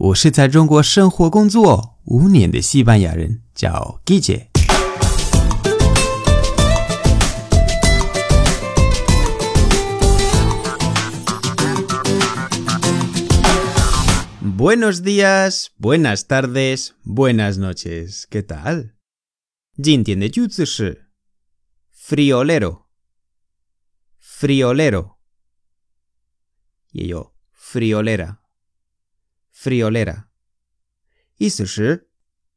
我是在中国生活工作五年的西班牙人，叫 Guille。Buenos días, buenas tardes, buenas noches. ¿Qué tal? 今天的句子是 friolero, friolero，也有 friolera。 friolera，意思是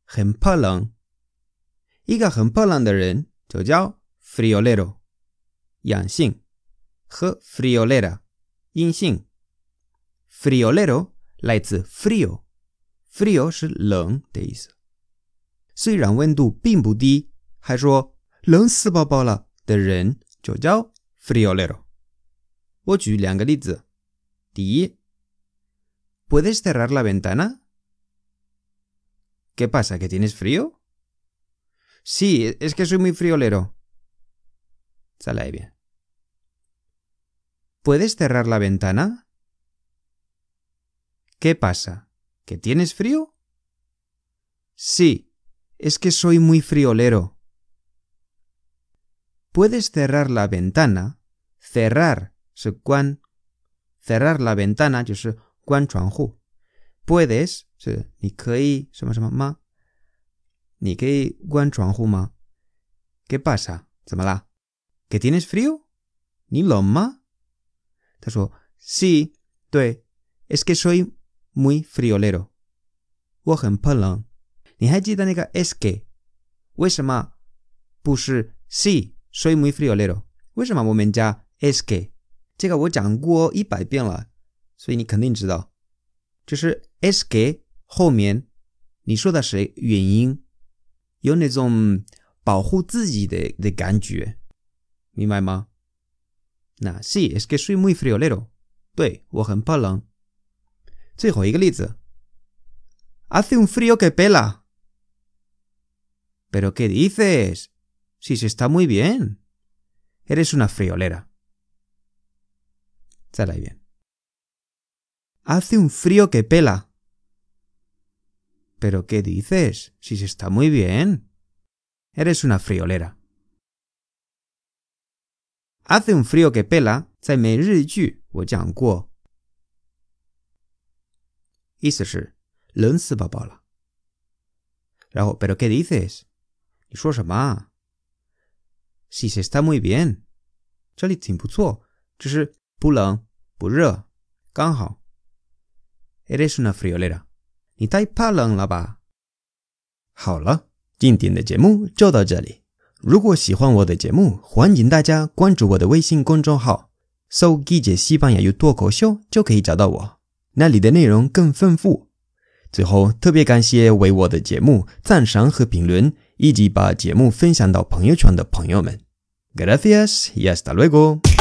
很怕冷。一个很怕冷的人就叫 friolero，阳性和 friolera，阴性。friolero 来自 frio，frio 是冷的意思。虽然温度并不低，还说冷死宝宝了的人就叫 friolero。我举两个例子，第一。¿Puedes cerrar la ventana? ¿Qué pasa? ¿Que tienes frío? Sí, es que soy muy friolero. Sale bien. ¿Puedes cerrar la ventana? ¿Qué pasa? ¿Que tienes frío? Sí, es que soy muy friolero. ¿Puedes cerrar la ventana? Cerrar, cerrar la ventana, yo soy 关窗户，puedes 是你可以什么什么吗？你可以关窗户吗？¿Qué pasa？怎么啦？¿Que tienes frío？你冷吗？他说：“Sí，对，es que soy muy friolero，我很怕冷。你还记得那个 es que？为什么不是 sí？soy muy friolero？为什么我们加 es que？这个我讲过一百遍了。” 所以你肯定知道，就是 s k 后面你说的是原因，有那种保护自己的的感觉，明白吗？那 sí es que soy muy friolero，对我很怕冷。最后一个例子，hace un frío que pela。Pero qué dices? Si se está muy bien. Eres una friolera. 再来一遍。 Hace un frío que pela. ¿Pero qué dices? Si se está muy bien. Eres una friolera. Hace un frío que pela, ¿pero qué dices? Si se está muy bien. 这里挺不错，就是不冷不热，刚好。 Eres una friolera，你太怕冷了吧？好了，今天的节目就到这里。如果喜欢我的节目，欢迎大家关注我的微信公众号，搜“季节西班牙语脱口秀”就可以找到我。那里的内容更丰富。最后，特别感谢为我的节目赞赏和评论，以及把节目分享到朋友圈的朋友们。Gracias y hasta luego。